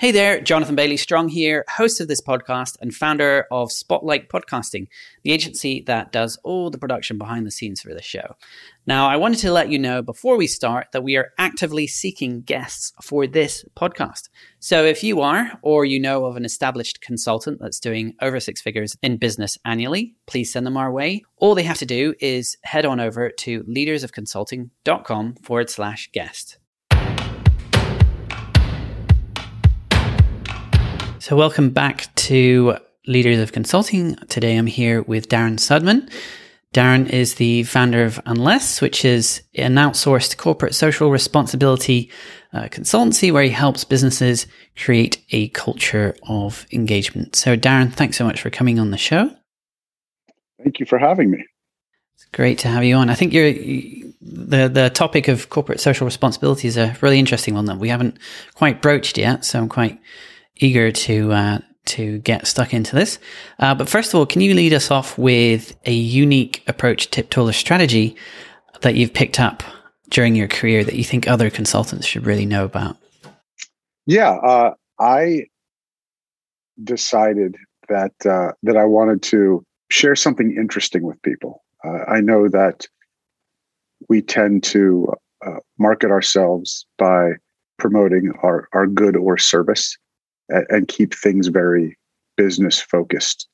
Hey there, Jonathan Baillie Strong here, host of this podcast and founder of Spotlight Podcasting, the agency that does all the production behind the scenes for the show. Now, I wanted to let you know before we start that we are actively seeking guests for this podcast. So if you are, or you know of an established consultant that's doing over six figures in business annually, please send them our way. All they have to do is head on over to leadersofconsulting.com forward slash guest. So, welcome back to Leaders of Consulting. Today I'm here with Darren Sudman. Darren is the founder of Unless, which is an outsourced corporate social responsibility uh, consultancy where he helps businesses create a culture of engagement. So, Darren, thanks so much for coming on the show. Thank you for having me. It's great to have you on. I think you're the the topic of corporate social responsibility is a really interesting one that we haven't quite broached yet. So I'm quite eager to uh, to get stuck into this. Uh, but first of all, can you lead us off with a unique approach, tip, or strategy that you've picked up during your career that you think other consultants should really know about? Yeah, uh, I decided that uh, that I wanted to share something interesting with people. Uh, I know that we tend to uh, market ourselves by promoting our, our good or service and, keep things very business focused.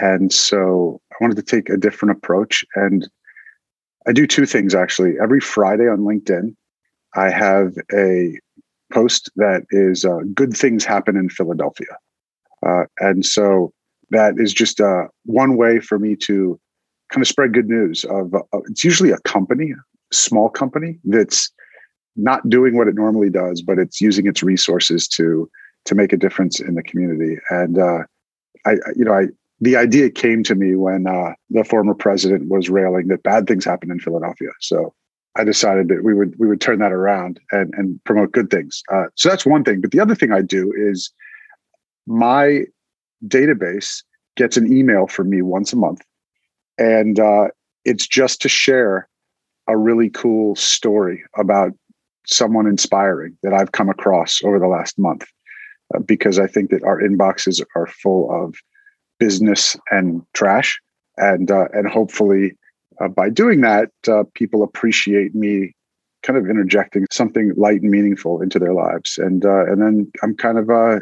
And so I wanted to take a different approach. And I do two things actually. Every Friday on LinkedIn, I have a post that is uh, good things happen in Philadelphia. Uh, and so that is just uh, one way for me to kind of spread good news of uh, it's usually a company, small company that's not doing what it normally does, but it's using its resources to to make a difference in the community. And uh, I, you know, I the idea came to me when uh, the former president was railing that bad things happen in Philadelphia. So I decided that we would we would turn that around and and promote good things. Uh, so that's one thing. But the other thing I do is my database gets an email from me once a month, and uh, it's just to share a really cool story about someone inspiring that I've come across over the last month. Uh, because I think that our inboxes are full of business and trash, and uh, and hopefully uh, by doing that, uh, people appreciate me kind of interjecting something light and meaningful into their lives, and uh, and then I'm kind of I,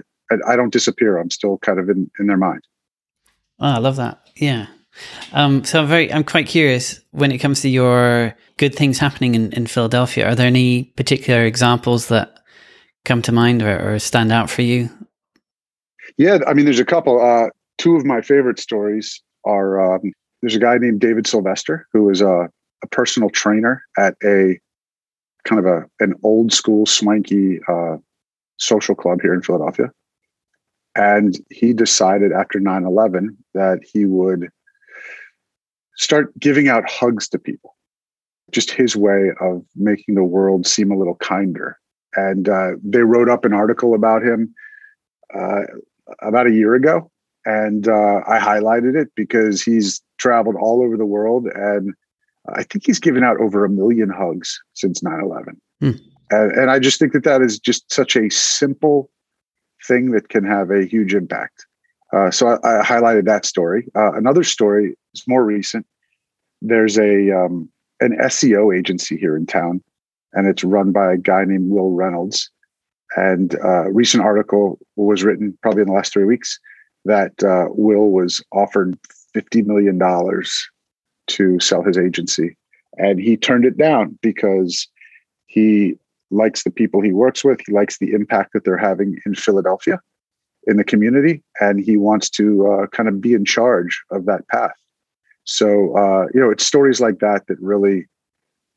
I, don't disappear. I'm still kind of in in their mind. Oh, I love that. Yeah. Um, so I'm very, I'm quite curious when it comes to your good things happening in, in Philadelphia. Are there any particular examples that come to mind or, or stand out for you? Yeah, I mean, there's a couple. Uh, two of my favorite stories are um, there's a guy named David Sylvester who is a, a personal trainer at a kind of a an old school swanky uh, social club here in Philadelphia. And he decided after 9 11 that he would start giving out hugs to people. Just his way of making the world seem a little kinder and uh, they wrote up an article about him uh, about a year ago, and uh, I highlighted it because he's traveled all over the world, and I think he's given out over a million hugs since 9/11. Mm. And, and I just think that that is just such a simple thing that can have a huge impact. Uh, so I, I, highlighted that story. Uh, another story is more recent. There's a um, an SEO agency here in town and it's run by a guy named Will Reynolds. And uh, a recent article was written probably in the last three weeks that uh, Will was offered $50 million to sell his agency. And he turned it down because he likes the people he works with. He likes the impact that they're having in Philadelphia, in the community, and he wants to uh, kind of be in charge of that path. So, uh, you know, it's stories like that that really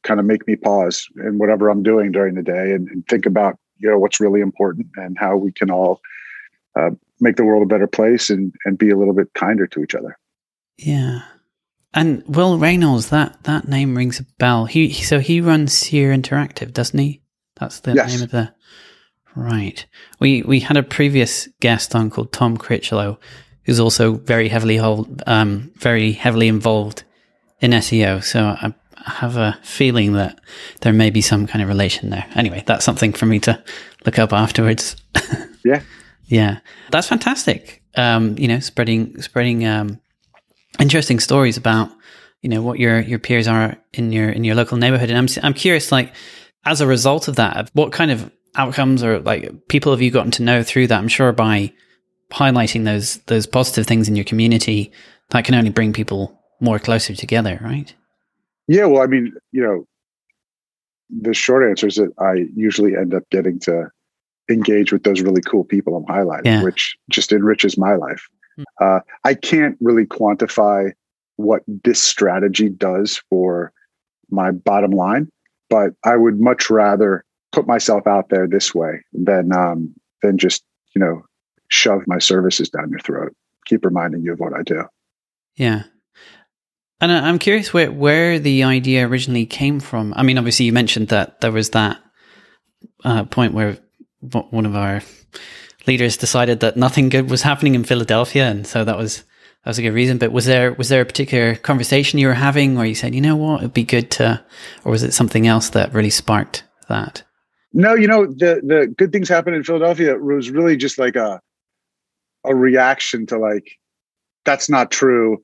kind of make me pause in whatever I'm doing during the day and, and think about you know what's really important and how we can all uh, make the world a better place and and be a little bit kinder to each other. Yeah. And Will Reynolds, that that name rings a bell. He so he runs Seer Interactive, doesn't he? That's the yes. name of the right. We we had a previous guest on called Tom Critchlow, who's also very heavily hold, um, very heavily involved in SEO. So I have a feeling that there may be some kind of relation there. Anyway, that's something for me to look up afterwards. Yeah. Yeah. That's fantastic. Um, you know, spreading spreading um, interesting stories about you know what your your peers are in your in your local neighborhood and i'm i'm curious like as a result of that what kind of outcomes or like people have you gotten to know through that i'm sure by highlighting those those positive things in your community that can only bring people more closer together right yeah well i mean you know the short answer is that i usually end up getting to engage with those really cool people i'm highlighting yeah. which just enriches my life hmm. uh, i can't really quantify what this strategy does for my bottom line, but I would much rather put myself out there this way than um, than just you know shove my services down your throat. Keep reminding you of what I do. Yeah. And I'm curious where where the idea originally came from. I mean, obviously, you mentioned that there was that uh, point where one of our leaders decided that nothing good was happening in Philadelphia, and so that was that was a good reason. But was there was there a particular conversation you were having where you said, you know what, it'd be good to, or was it something else that really sparked that? No, you know the the good things happened in Philadelphia was really just like a a reaction to like that's not true.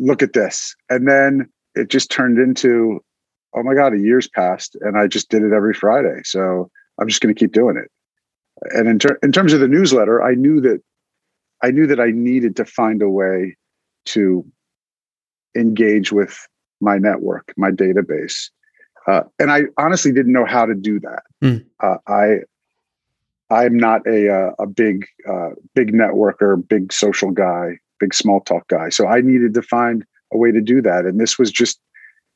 Look at this, and then it just turned into oh my god, a year's passed, and I just did it every Friday. So I'm just going to keep doing it. And in, ter- in terms of the newsletter, I knew that I knew that I needed to find a way to engage with my network, my database. Uh, and I honestly didn't know how to do that. Mm. Uh, I I'm not a uh, a big uh, big networker, big social guy, big small talk guy. So I needed to find a way to do that, and this was just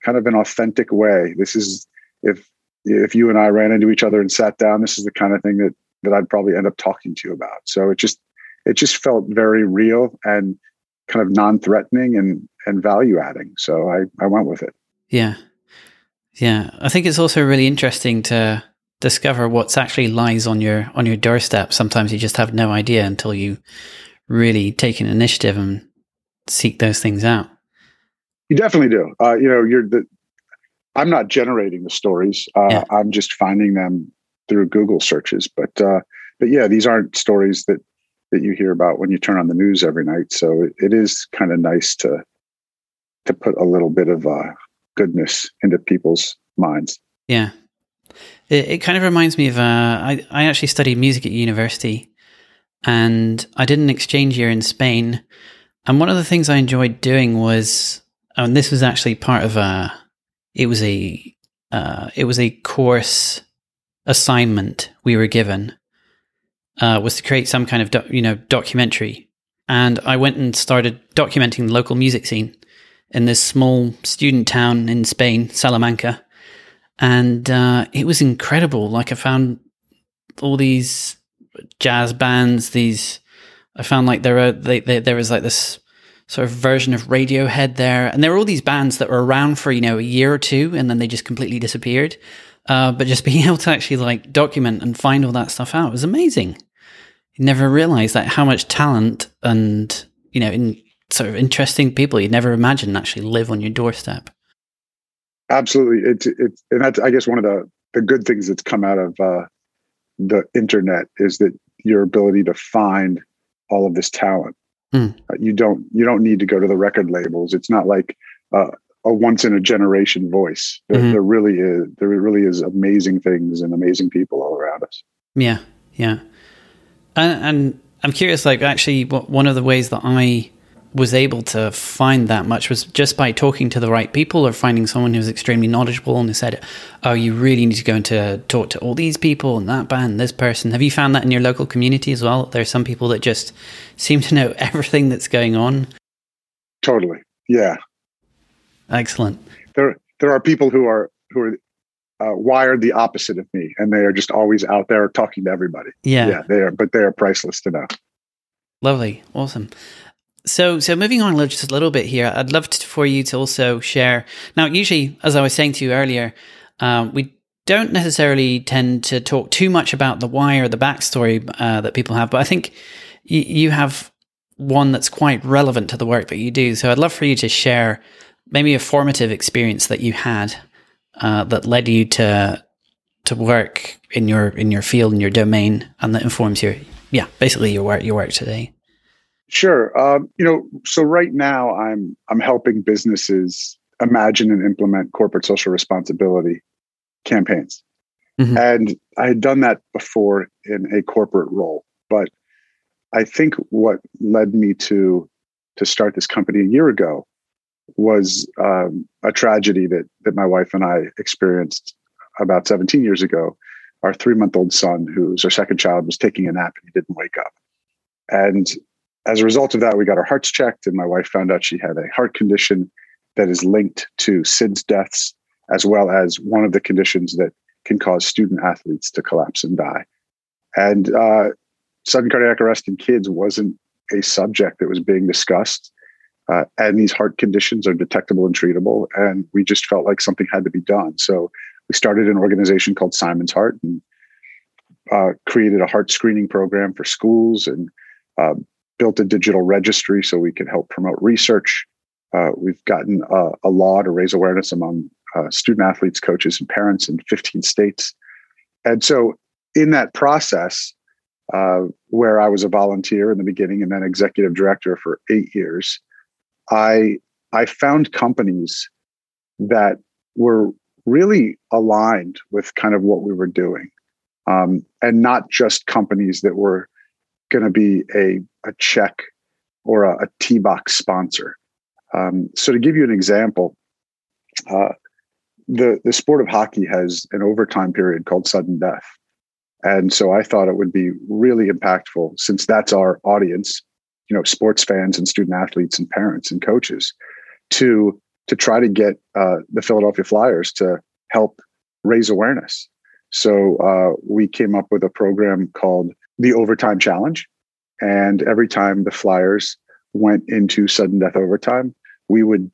kind of an authentic way. This is if if you and I ran into each other and sat down, this is the kind of thing that that I'd probably end up talking to you about. So it just it just felt very real and kind of non-threatening and and value adding. So I I went with it. Yeah. Yeah, I think it's also really interesting to discover what's actually lies on your on your doorstep. Sometimes you just have no idea until you really take an initiative and seek those things out. You definitely do. Uh, you know, you're the. I'm not generating the stories. Uh, yeah. I'm just finding them through Google searches. But uh, but yeah, these aren't stories that that you hear about when you turn on the news every night. So it, it is kind of nice to to put a little bit of uh, goodness into people's minds. Yeah, it, it kind of reminds me of. Uh, I I actually studied music at university, and I did an exchange year in Spain. And one of the things I enjoyed doing was, and this was actually part of a. It was a. Uh, it was a course assignment we were given uh, was to create some kind of do- you know documentary, and I went and started documenting the local music scene in this small student town in Spain, Salamanca, and uh, it was incredible. Like I found all these jazz bands, these I found like there are they, they, there was like this sort of version of Radiohead there, and there were all these bands that were around for you know a year or two, and then they just completely disappeared. Uh, but just being able to actually like document and find all that stuff out was amazing. You never realized like how much talent and you know in sort of interesting people you'd never imagine actually live on your doorstep. Absolutely, it's it's and that's I guess one of the the good things that's come out of uh, the internet is that your ability to find all of this talent. Mm. Uh, you don't you don't need to go to the record labels. It's not like uh, a once in a generation voice. There, mm-hmm. there, really is there really is amazing things and amazing people all around us. Yeah, yeah. And, and I'm curious, like actually, what, one of the ways that I was able to find that much was just by talking to the right people or finding someone who was extremely knowledgeable and who said, "Oh, you really need to go into talk to all these people and that band, this person." Have you found that in your local community as well? There are some people that just seem to know everything that's going on. Totally, yeah, Excellent. There, there are people who are who are uh, wired the opposite of me, and they are just always out there talking to everybody. Yeah, yeah, they are, but they are priceless to know. Lovely, awesome. So, so moving on just a little bit here, I'd love to, for you to also share. Now, usually, as I was saying to you earlier, um, we don't necessarily tend to talk too much about the why or the backstory uh, that people have, but I think y- you have one that's quite relevant to the work that you do. So, I'd love for you to share maybe a formative experience that you had uh, that led you to to work in your in your field in your domain and that informs your yeah, basically your work your work today. Sure. Um, you know, so right now I'm I'm helping businesses imagine and implement corporate social responsibility campaigns. Mm-hmm. And I had done that before in a corporate role, but I think what led me to to start this company a year ago was um, a tragedy that that my wife and I experienced about 17 years ago. Our three month old son, who's our second child, was taking a nap and he didn't wake up. And as a result of that, we got our hearts checked, and my wife found out she had a heart condition that is linked to SIDS deaths, as well as one of the conditions that can cause student athletes to collapse and die. And uh, sudden cardiac arrest in kids wasn't a subject that was being discussed. Uh, and these heart conditions are detectable and treatable. And we just felt like something had to be done. So we started an organization called Simon's Heart and uh, created a heart screening program for schools and uh, built a digital registry so we can help promote research. Uh, we've gotten a, a, law to raise awareness among uh, student athletes, coaches, and parents in 15 states. And so, in that process, uh, where I was a volunteer in the beginning and then executive director for eight years, I I found companies that were really aligned with kind of what we were doing, um, and not just companies that were going to be a a check or a, a T box sponsor. Um, so to give you an example, uh, the the sport of hockey has an overtime period called sudden death, and so I thought it would be really impactful since that's our audience, you know, sports fans and student athletes and parents and coaches, to to try to get uh, the Philadelphia Flyers to help raise awareness. So uh, we came up with a program called the Overtime Challenge, and every time the Flyers went into sudden death overtime, we would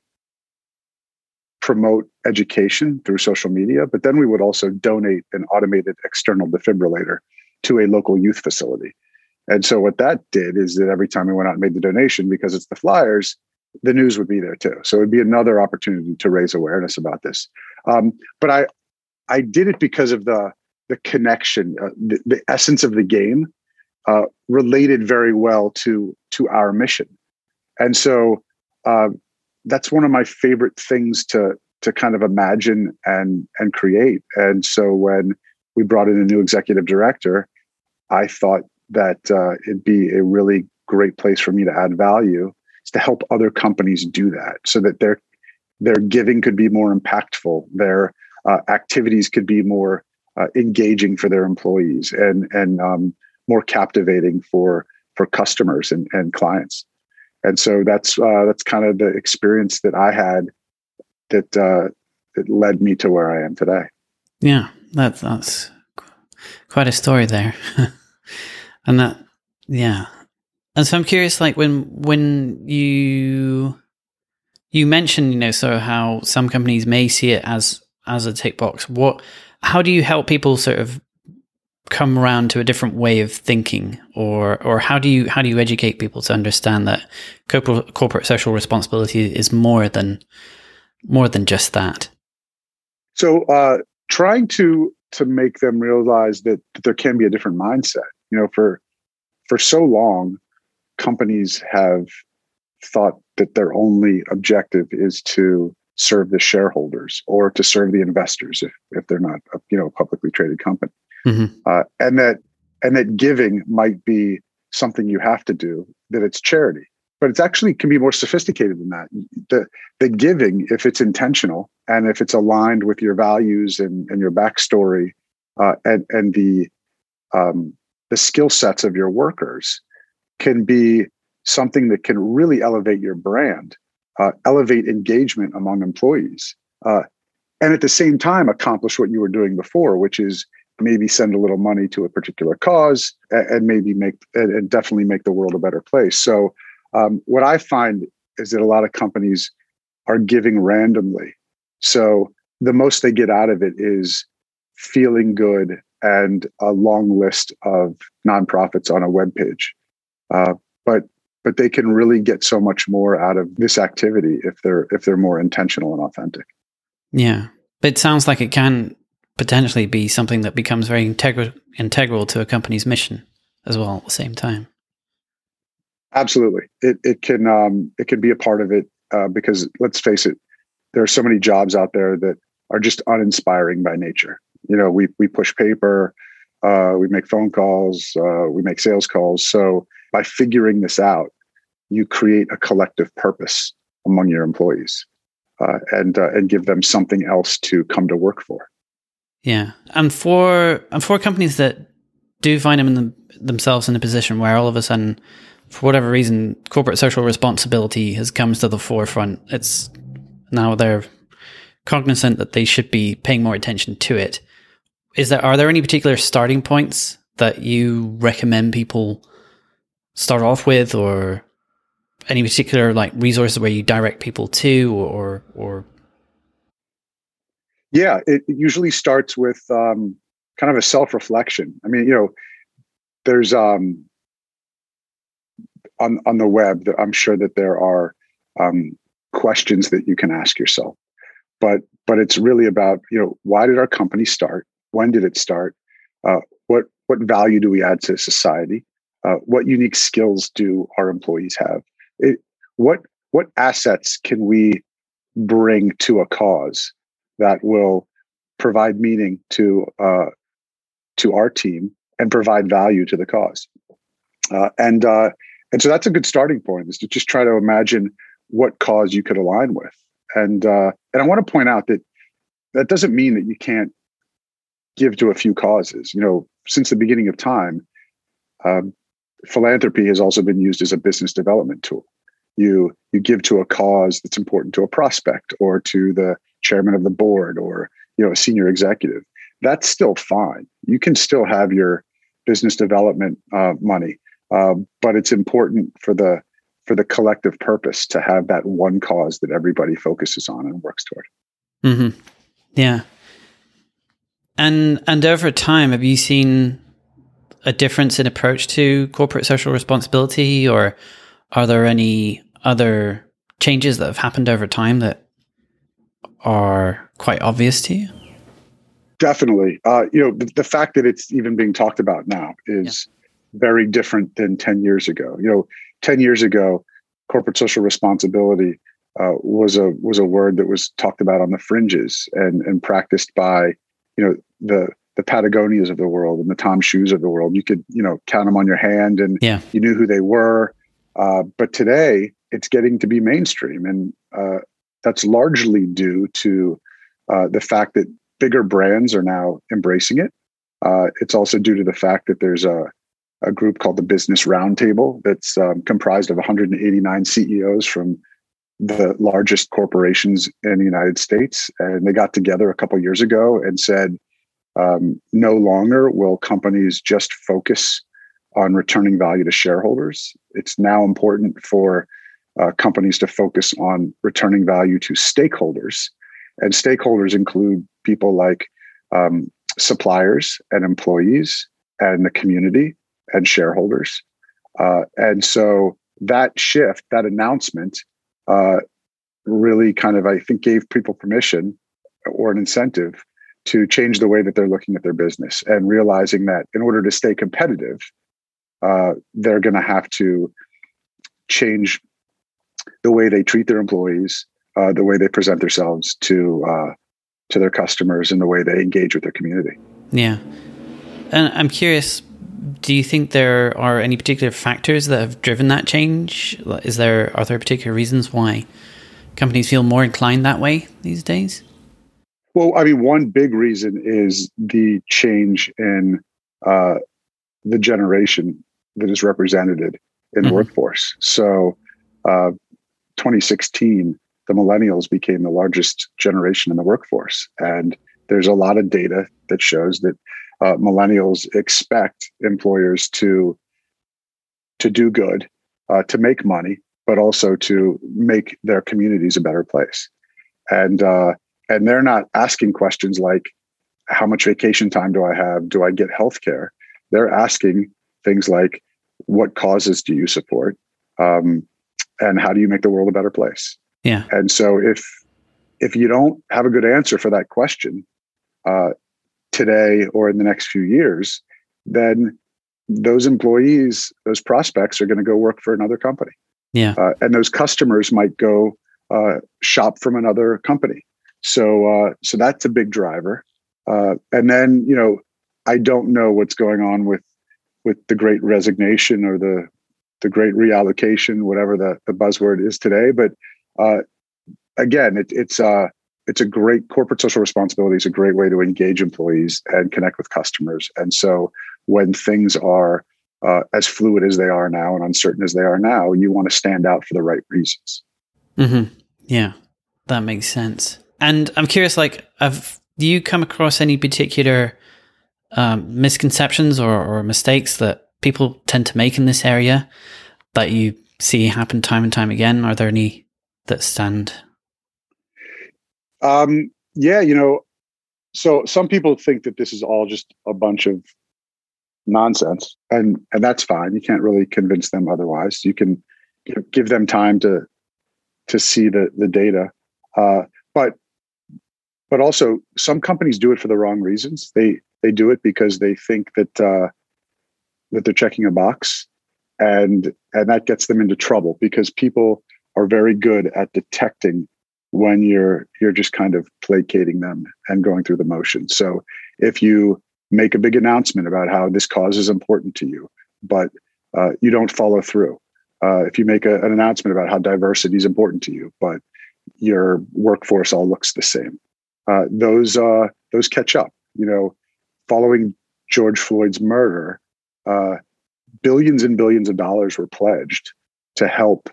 promote education through social media, but then we would also donate an automated external defibrillator to a local youth facility. And so what that did is that every time we went out and made the donation, because it's the Flyers, the news would be there too. So it'd be another opportunity to raise awareness about this. Um, but I, I did it because of the the connection, uh, the, the essence of the game uh, related very well to to our mission, and so uh, that's one of my favorite things to to kind of imagine and and create. And so when we brought in a new executive director, I thought that uh, it'd be a really great place for me to add value is to help other companies do that, so that their their giving could be more impactful, their uh, activities could be more uh, engaging for their employees, and and um, more captivating for for customers and, and clients. And so that's uh, that's kind of the experience that I had that uh, that led me to where I am today. Yeah, that's that's quite a story there, and that yeah. And so I'm curious, like when when you you mentioned, you know, so how some companies may see it as as a tick box. What? How do you help people sort of come around to a different way of thinking? Or or how do you how do you educate people to understand that corporate, social responsibility is more than more than just that? So uh, trying to to make them realize that, that there can be a different mindset. You know for for so long companies have thought that their only objective is to serve the shareholders or to serve the investors if, if they're not a you know a publicly traded company. Mm-hmm. uh, and that and that giving might be something you have to do that it's charity. But it's actually can be more sophisticated than that. The the giving if it's intentional and if it's aligned with your values and, and your backstory uh, and and the um, the skill sets of your workers can be something that can really elevate your brand uh, elevate engagement among employees uh, and at the same time accomplish what you were doing before which is maybe send a little money to a particular cause and, and maybe make and, and, definitely make the world a better place. So um, what i find is that a lot of companies are giving randomly. So the most they get out of it is feeling good and a long list of nonprofits on a web page. Uh, but but they can really get so much more out of this activity if they're if they're more intentional and authentic yeah but it sounds like it can potentially be something that becomes very integral integral to a company's mission. as well at the same time. Absolutely, it it can um, it can be a part of it uh, because let's face it, there are so many jobs out there that are just uninspiring by nature. You know, we we push paper, uh, we make phone calls, uh, we make sales calls. So by figuring this out, you create a collective purpose among your employees, uh, and uh, and give them something else to come to work for. Yeah, and for and for companies that do find them in the, themselves in a position where all of a sudden for whatever reason, corporate social responsibility has comes to the forefront. It's now they're cognizant that they should be paying more attention to it. Is there are there any particular starting points that you recommend people start off with, or any particular like resources where you direct people to, or or? Yeah, it usually starts with um, kind of a self reflection. I mean, you know, there's um, on on the web that I'm sure that there are um, questions that you can ask yourself. But but it's really about you know why did our company start? When did it start? Uh, what what value do we add to society? Uh, what unique skills do our employees have? It, what what assets can we bring to a cause that will provide meaning to uh, to our team and provide value to the cause? Uh, and uh, and so that's a good starting point is to just try to imagine what cause you could align with. And uh, and I want to point out that that doesn't mean that you can't give to a few causes. You know, since the beginning of time, um, philanthropy has also been used as a business development tool. You you give to a cause that's important to a prospect or to the chairman of the board or you know a senior executive. That's still fine. You can still have your business development uh, money um, but it's important for the for the collective purpose to have that one cause that everybody focuses on and works toward. Mm-hmm. Yeah. And and over time, have you seen a difference in approach to corporate social responsibility, or are there any other changes that have happened over time that are quite obvious to you? Definitely. Uh, you know, the, the, fact that it's even being talked about now is yeah very different than 10 years ago. You know, 10 years ago, corporate social responsibility uh, was a was a word that was talked about on the fringes and and practiced by you know the the Patagonias of the world and the TOMS Shoes of the world. You could you know count them on your hand, and yeah. you knew who they were. Uh, but today, it's getting to be mainstream, and uh, that's largely due to uh, the fact that bigger brands are now embracing it. Uh, it's also due to the fact that there's a a group called the Business Roundtable that's um, comprised of 189 CEOs from the largest corporations in the United States. And they got together a couple years ago and said, um, no longer will companies just focus on returning value to shareholders. It's now important for uh, companies to focus on returning value to stakeholders. And stakeholders include people like um, suppliers and employees and the community and shareholders. Uh, and so that shift, that announcement, uh, really kind of, I think, gave people permission or an incentive to change the way that they're looking at their business and realizing that in order to stay competitive, uh, they're going to have to change the way they treat their employees, uh, the way they present themselves to uh, to their customers, and the way they engage with their community. Yeah, and I'm curious do you think there are any particular factors that have driven that change? Is there are there particular reasons why companies feel more inclined that way these days? Well, I mean, one big reason is the change in uh, the generation that is represented in mm-hmm. the workforce. So, uh, 2016, the millennials became the largest generation in the workforce, and there's a lot of data that shows that uh, millennials expect employers to to do good, uh, to make money, but also to make their communities a better place. And uh, and they're not asking questions like, "How much vacation time do I have? Do I get health care?" They're asking things like, "What causes do you support?" Um, and how do you make the world a better place? Yeah. And so if if you don't have a good answer for that question, uh, today or in the next few years, then those employees, those prospects are going to go work for another company. Yeah. Uh, and those customers might go uh, shop from another company. So, uh, so that's a big driver. Uh, and then, you know, I don't know what's going on with with the great resignation or the the great reallocation, whatever the, the buzzword is today. But uh, again, it, it's uh, it's a great corporate social responsibility is a great way to engage employees and connect with customers. And so when things are uh, as fluid as they are now and uncertain as they are now, you want to stand out for the right reasons. Mm-hmm. Yeah, that makes sense. And I'm curious, like, have you come across any particular um, misconceptions or, or mistakes that people tend to make in this area that you see happen time and time again? Are there any that stand? Um, yeah, you know, so some people think that this is all just a bunch of nonsense, and and that's fine. You can't really convince them otherwise. You can give, them time to to see the the data, uh, but but also some companies do it for the wrong reasons. They they do it because they think that uh, that they're checking a box, and and that gets them into trouble because people are very good at detecting when you're you're just kind of placating them and going through the motions. So if you make a big announcement about how this cause is important to you, but uh, you don't follow through. Uh, if you make a, an announcement about how diversity is important to you, but your workforce all looks the same, uh, those uh, those catch up. You know, following George Floyd's murder, uh, billions and billions of dollars were pledged to help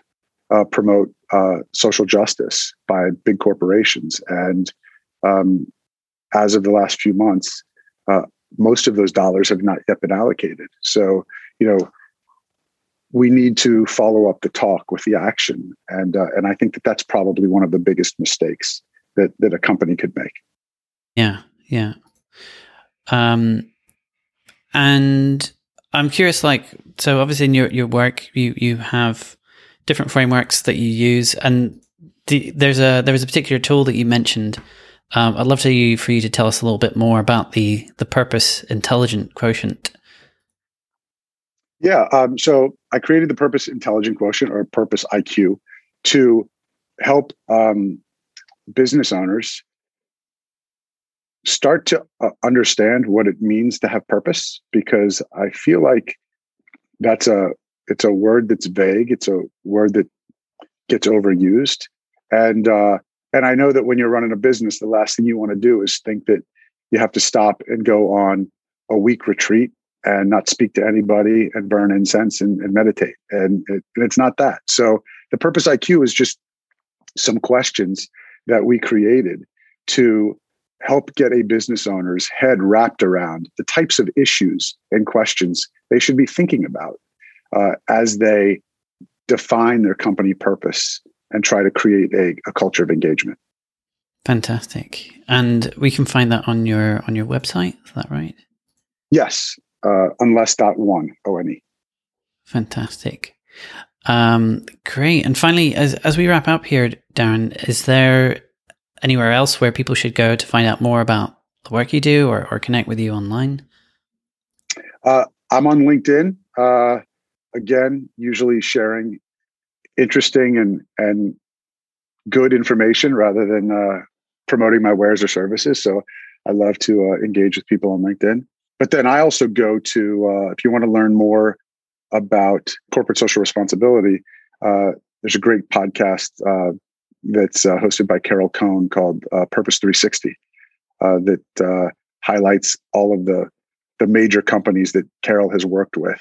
uh, promote uh, social justice by big corporations. And um, as of the last few months, uh, most of those dollars have not yet been allocated. So, you know, we need to follow up the talk with the action, and and I think that that's probably one of the biggest mistakes that that a company could make. Yeah, yeah. Um, and I'm curious, like, so obviously in your, your work, you, you have different frameworks that you use, and the, there's a there was a particular tool that you mentioned. Um, I'd love to you for you to tell us a little bit more about the the purpose intelligent quotient. Yeah, um, so I created the purpose intelligent quotient or purpose IQ to help um, business owners start to uh, understand what it means to have purpose because i feel like that's a it's a word that's vague it's a word that gets overused. And uh and i know that when you're running a business the last thing you want to do is think that you have to stop and go on a week retreat and not speak to anybody and burn incense and, and meditate. And, it, and it's not that. So the purpose iq is just some questions that we created to help get a business owner's head wrapped around the types of issues and questions they should be thinking about uh, as they define their company purpose and try to create a, a culture of engagement. Fantastic, and we can find that on your on your website. Is that right? Yes, uh, unless dot one o n e. Fantastic. Um, great. And finally, as as we wrap up here, Darren, is there anywhere else where people should go to find out more about the work you do or, or connect with you online? Uh, I'm on LinkedIn. Uh, again, usually sharing interesting and and good information rather than uh, promoting my wares or services. So I love to uh, engage with people on LinkedIn. But then I also go to uh, if you want to learn more about corporate social responsibility. Uh, there's a great podcast that's uh, hosted by Carol Cone called uh, Purpose 360 uh, that uh, highlights all of the the major companies that Carol has worked with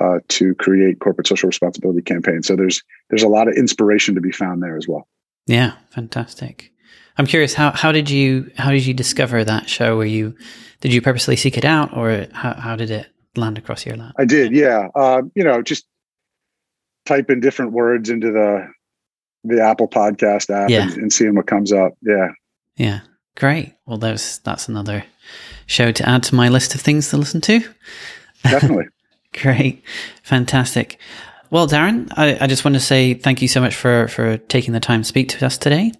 uh, to create corporate social responsibility campaigns. So there's there's a lot of inspiration to be found there as well. Yeah, fantastic. I'm curious how how did you how did you discover that show? Were you did you purposely seek it out, or how how did it land across your lap? I did, yeah. Um, you know, just type in different words into the the Apple Podcast app yeah. and, and, seeing what comes up. Yeah. Yeah. Great. Well, that's that's another show to add to my list of things to listen to. Definitely. Great. Fantastic. Well, Darren, I, I, just want to say thank you so much for, for taking the time to speak to us today.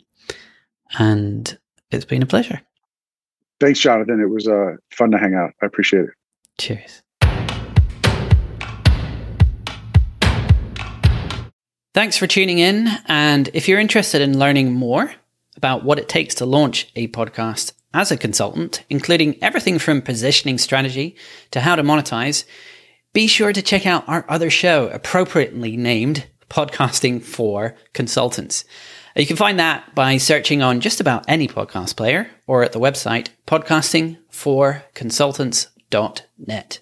And it's been a pleasure. Thanks, Jonathan. It was uh, fun to hang out. I appreciate it. Cheers. Thanks for tuning in. And if you're interested in learning more about what it takes to launch a podcast as a consultant, including everything from positioning strategy to how to monetize, be sure to check out our other show, appropriately named Podcasting for Consultants. You can find that by searching on just about any podcast player or at the website podcastingforconsultants.net.